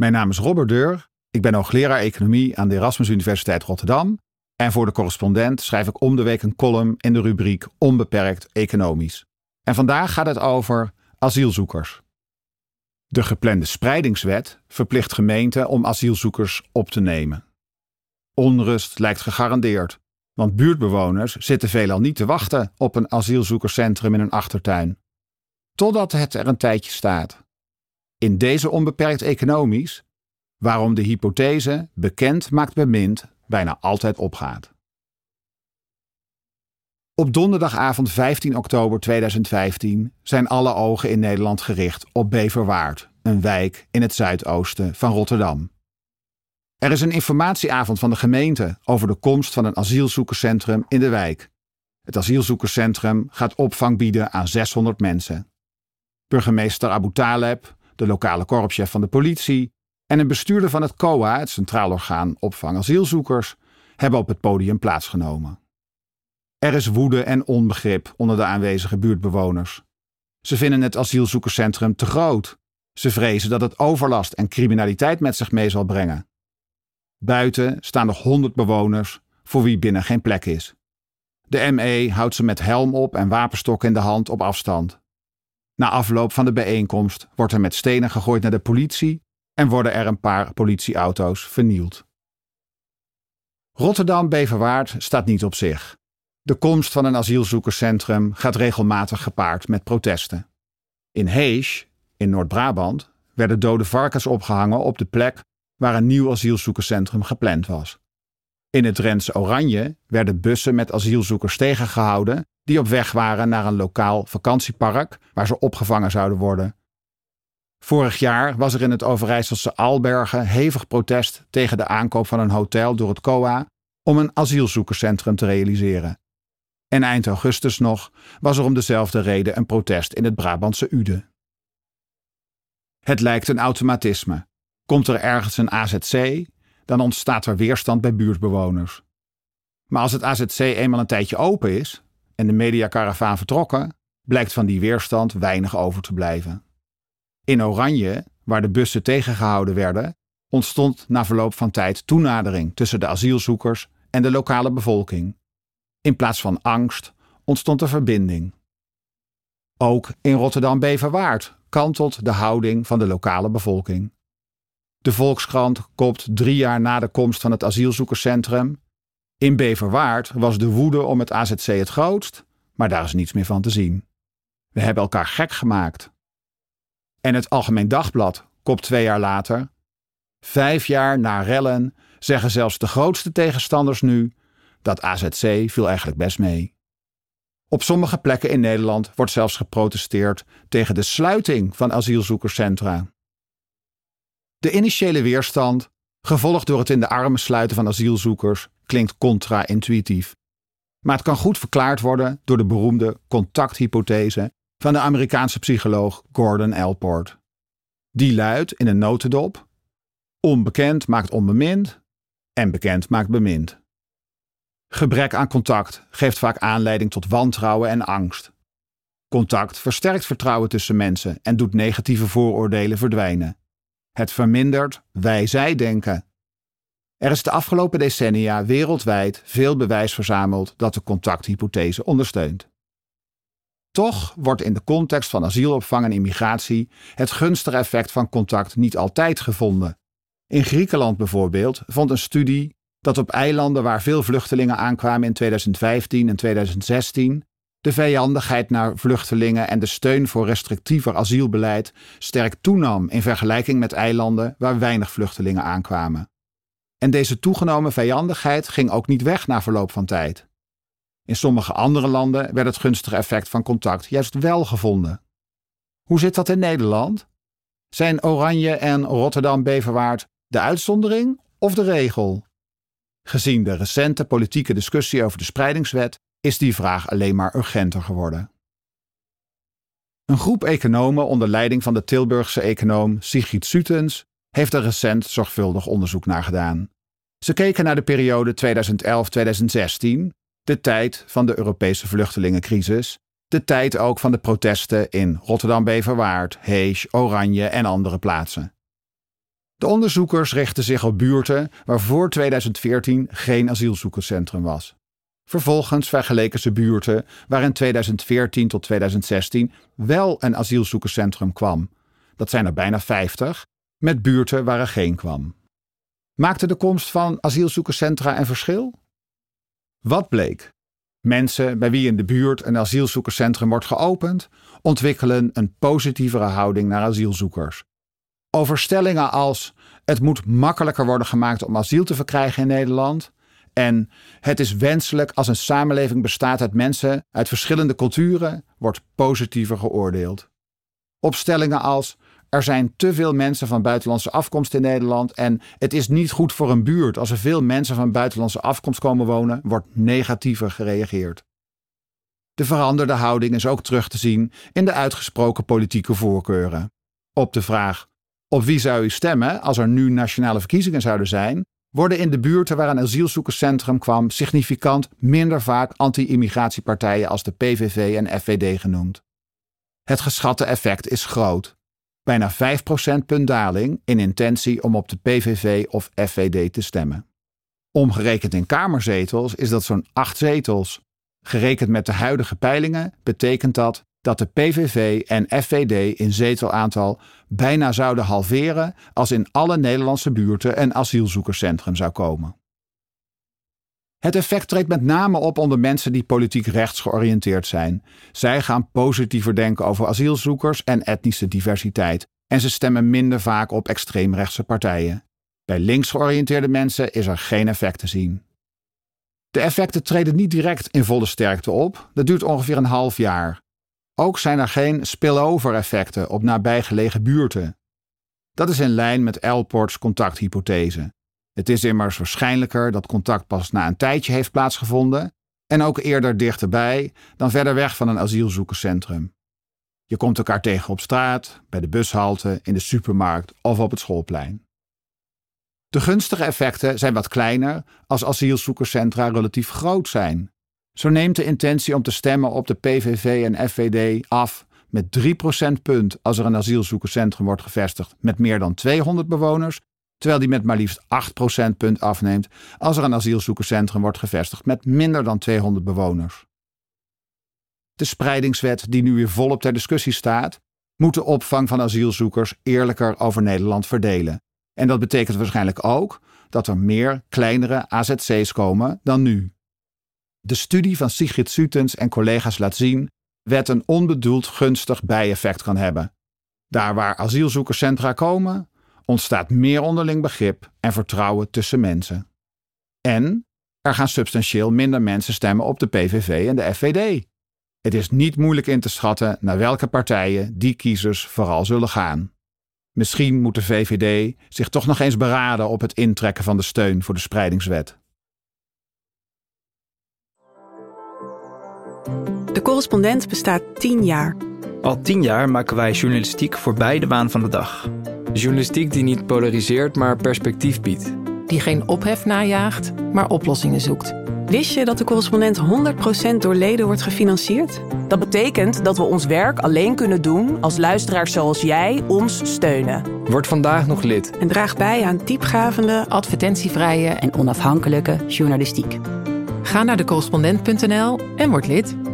Mijn naam is Robert Deur. Ik ben hoogleraar economie aan de Erasmus Universiteit Rotterdam. En voor de correspondent schrijf ik om de week een column in de rubriek Onbeperkt Economisch. En vandaag gaat het over asielzoekers. De geplande spreidingswet verplicht gemeenten om asielzoekers op te nemen. Onrust lijkt gegarandeerd, want buurtbewoners zitten veelal niet te wachten op een asielzoekerscentrum in een achtertuin. Totdat het er een tijdje staat. In deze onbeperkt economisch, waarom de hypothese bekend maakt bemind bijna altijd opgaat. Op donderdagavond 15 oktober 2015 zijn alle ogen in Nederland gericht op Beverwaard, een wijk in het zuidoosten van Rotterdam. Er is een informatieavond van de gemeente over de komst van een asielzoekerscentrum in de wijk. Het asielzoekerscentrum gaat opvang bieden aan 600 mensen. Burgemeester Abu Taleb, de lokale korpschef van de politie en een bestuurder van het COA, het Centraal Orgaan Opvang Asielzoekers, hebben op het podium plaatsgenomen. Er is woede en onbegrip onder de aanwezige buurtbewoners. Ze vinden het asielzoekerscentrum te groot. Ze vrezen dat het overlast en criminaliteit met zich mee zal brengen. Buiten staan nog honderd bewoners voor wie binnen geen plek is. De ME houdt ze met helm op en wapenstok in de hand op afstand. Na afloop van de bijeenkomst wordt er met stenen gegooid naar de politie en worden er een paar politieauto's vernield. Rotterdam-Beverwaard staat niet op zich. De komst van een asielzoekerscentrum gaat regelmatig gepaard met protesten. In Heesch, in Noord-Brabant, werden dode varkens opgehangen op de plek waar een nieuw asielzoekerscentrum gepland was. In het Drentse Oranje werden bussen met asielzoekers tegengehouden die op weg waren naar een lokaal vakantiepark waar ze opgevangen zouden worden. Vorig jaar was er in het Overijsselse Albergen hevig protest tegen de aankoop van een hotel door het COA om een asielzoekerscentrum te realiseren. En eind augustus nog was er om dezelfde reden een protest in het Brabantse Ude. Het lijkt een automatisme. Komt er ergens een AZC, dan ontstaat er weerstand bij buurtbewoners. Maar als het AZC eenmaal een tijdje open is en de mediakaravaan vertrokken, blijkt van die weerstand weinig over te blijven. In Oranje, waar de bussen tegengehouden werden, ontstond na verloop van tijd toenadering tussen de asielzoekers en de lokale bevolking. In plaats van angst ontstond er verbinding. Ook in Rotterdam-Beverwaard kantelt de houding van de lokale bevolking. De Volkskrant kopt drie jaar na de komst van het asielzoekerscentrum. In Beverwaard was de woede om het AZC het grootst, maar daar is niets meer van te zien. We hebben elkaar gek gemaakt. En het Algemeen Dagblad kopt twee jaar later. Vijf jaar na rellen zeggen zelfs de grootste tegenstanders nu dat AZC viel eigenlijk best mee. Op sommige plekken in Nederland wordt zelfs geprotesteerd tegen de sluiting van asielzoekerscentra. De initiële weerstand, gevolgd door het in de armen sluiten van asielzoekers, klinkt contra-intuïtief. Maar het kan goed verklaard worden door de beroemde contacthypothese van de Amerikaanse psycholoog Gordon Allport. Die luidt in een notendop: onbekend maakt onbemind en bekend maakt bemind. Gebrek aan contact geeft vaak aanleiding tot wantrouwen en angst. Contact versterkt vertrouwen tussen mensen en doet negatieve vooroordelen verdwijnen. Het vermindert wij-zij denken. Er is de afgelopen decennia wereldwijd veel bewijs verzameld dat de contacthypothese ondersteunt. Toch wordt in de context van asielopvang en immigratie het gunstige effect van contact niet altijd gevonden. In Griekenland bijvoorbeeld vond een studie dat op eilanden waar veel vluchtelingen aankwamen in 2015 en 2016 de vijandigheid naar vluchtelingen en de steun voor restrictiever asielbeleid sterk toenam in vergelijking met eilanden waar weinig vluchtelingen aankwamen. En deze toegenomen vijandigheid ging ook niet weg na verloop van tijd. In sommige andere landen werd het gunstige effect van contact juist wel gevonden. Hoe zit dat in Nederland? Zijn Oranje en Rotterdam-Beverwaard de uitzondering of de regel? Gezien de recente politieke discussie over de spreidingswet is die vraag alleen maar urgenter geworden. Een groep economen onder leiding van de Tilburgse econoom Sigrid Sutens heeft er recent zorgvuldig onderzoek naar gedaan. Ze keken naar de periode 2011-2016, de tijd van de Europese vluchtelingencrisis, de tijd ook van de protesten in Rotterdam-Beverwaard, Hees, Oranje en andere plaatsen. De onderzoekers richten zich op buurten waar voor 2014 geen asielzoekerscentrum was. Vervolgens vergeleken ze buurten waar in 2014 tot 2016 wel een asielzoekerscentrum kwam. Dat zijn er bijna 50, met buurten waar er geen kwam. Maakte de komst van asielzoekerscentra een verschil? Wat bleek? Mensen bij wie in de buurt een asielzoekerscentrum wordt geopend, ontwikkelen een positievere houding naar asielzoekers. Overstellingen als het moet makkelijker worden gemaakt om asiel te verkrijgen in Nederland en het is wenselijk als een samenleving bestaat uit mensen uit verschillende culturen, wordt positiever geoordeeld. Opstellingen als er zijn te veel mensen van buitenlandse afkomst in Nederland en het is niet goed voor een buurt als er veel mensen van buitenlandse afkomst komen wonen, wordt negatiever gereageerd. De veranderde houding is ook terug te zien in de uitgesproken politieke voorkeuren. Op de vraag: op wie zou u stemmen als er nu nationale verkiezingen zouden zijn? Worden in de buurten waar een asielzoekerscentrum kwam significant minder vaak anti-immigratiepartijen als de PVV en FVD genoemd. Het geschatte effect is groot. Bijna 5% punt daling in intentie om op de PVV of FVD te stemmen. Omgerekend in kamerzetels is dat zo'n 8 zetels. Gerekend met de huidige peilingen betekent dat dat de PVV en FVD in zetelaantal bijna zouden halveren als in alle Nederlandse buurten een asielzoekerscentrum zou komen. Het effect treedt met name op onder mensen die politiek rechts georiënteerd zijn. Zij gaan positiever denken over asielzoekers en etnische diversiteit en ze stemmen minder vaak op extreemrechtse partijen. Bij links georiënteerde mensen is er geen effect te zien. De effecten treden niet direct in volle sterkte op, dat duurt ongeveer een half jaar. Ook zijn er geen spillover effecten op nabijgelegen buurten. Dat is in lijn met Elport's contacthypothese. Het is immers waarschijnlijker dat contact pas na een tijdje heeft plaatsgevonden en ook eerder dichterbij dan verder weg van een asielzoekerscentrum. Je komt elkaar tegen op straat, bij de bushalte, in de supermarkt of op het schoolplein. De gunstige effecten zijn wat kleiner als asielzoekerscentra relatief groot zijn. Zo neemt de intentie om te stemmen op de PVV en FVD af met 3 procentpunt als er een asielzoekerscentrum wordt gevestigd met meer dan 200 bewoners, terwijl die met maar liefst 8 procentpunt afneemt als er een asielzoekerscentrum wordt gevestigd met minder dan 200 bewoners. De spreidingswet die nu weer volop ter discussie staat, moet de opvang van asielzoekers eerlijker over Nederland verdelen. En dat betekent waarschijnlijk ook dat er meer kleinere AZC's komen dan nu. De studie van Sigrid Sutens en collega's laat zien dat een onbedoeld gunstig bijeffect kan hebben. Daar waar asielzoekerscentra komen, ontstaat meer onderling begrip en vertrouwen tussen mensen. En er gaan substantieel minder mensen stemmen op de PVV en de FVD. Het is niet moeilijk in te schatten naar welke partijen die kiezers vooral zullen gaan. Misschien moet de VVD zich toch nog eens beraden op het intrekken van de steun voor de spreidingswet. De correspondent bestaat tien jaar. Al tien jaar maken wij journalistiek voor beide baan van de dag. Journalistiek die niet polariseert, maar perspectief biedt. Die geen ophef najaagt, maar oplossingen zoekt. Wist je dat de correspondent 100% door leden wordt gefinancierd? Dat betekent dat we ons werk alleen kunnen doen als luisteraars zoals jij ons steunen. Word vandaag nog lid. En draag bij aan diepgavende, advertentievrije en onafhankelijke journalistiek. Ga naar decorrespondent.nl en word lid.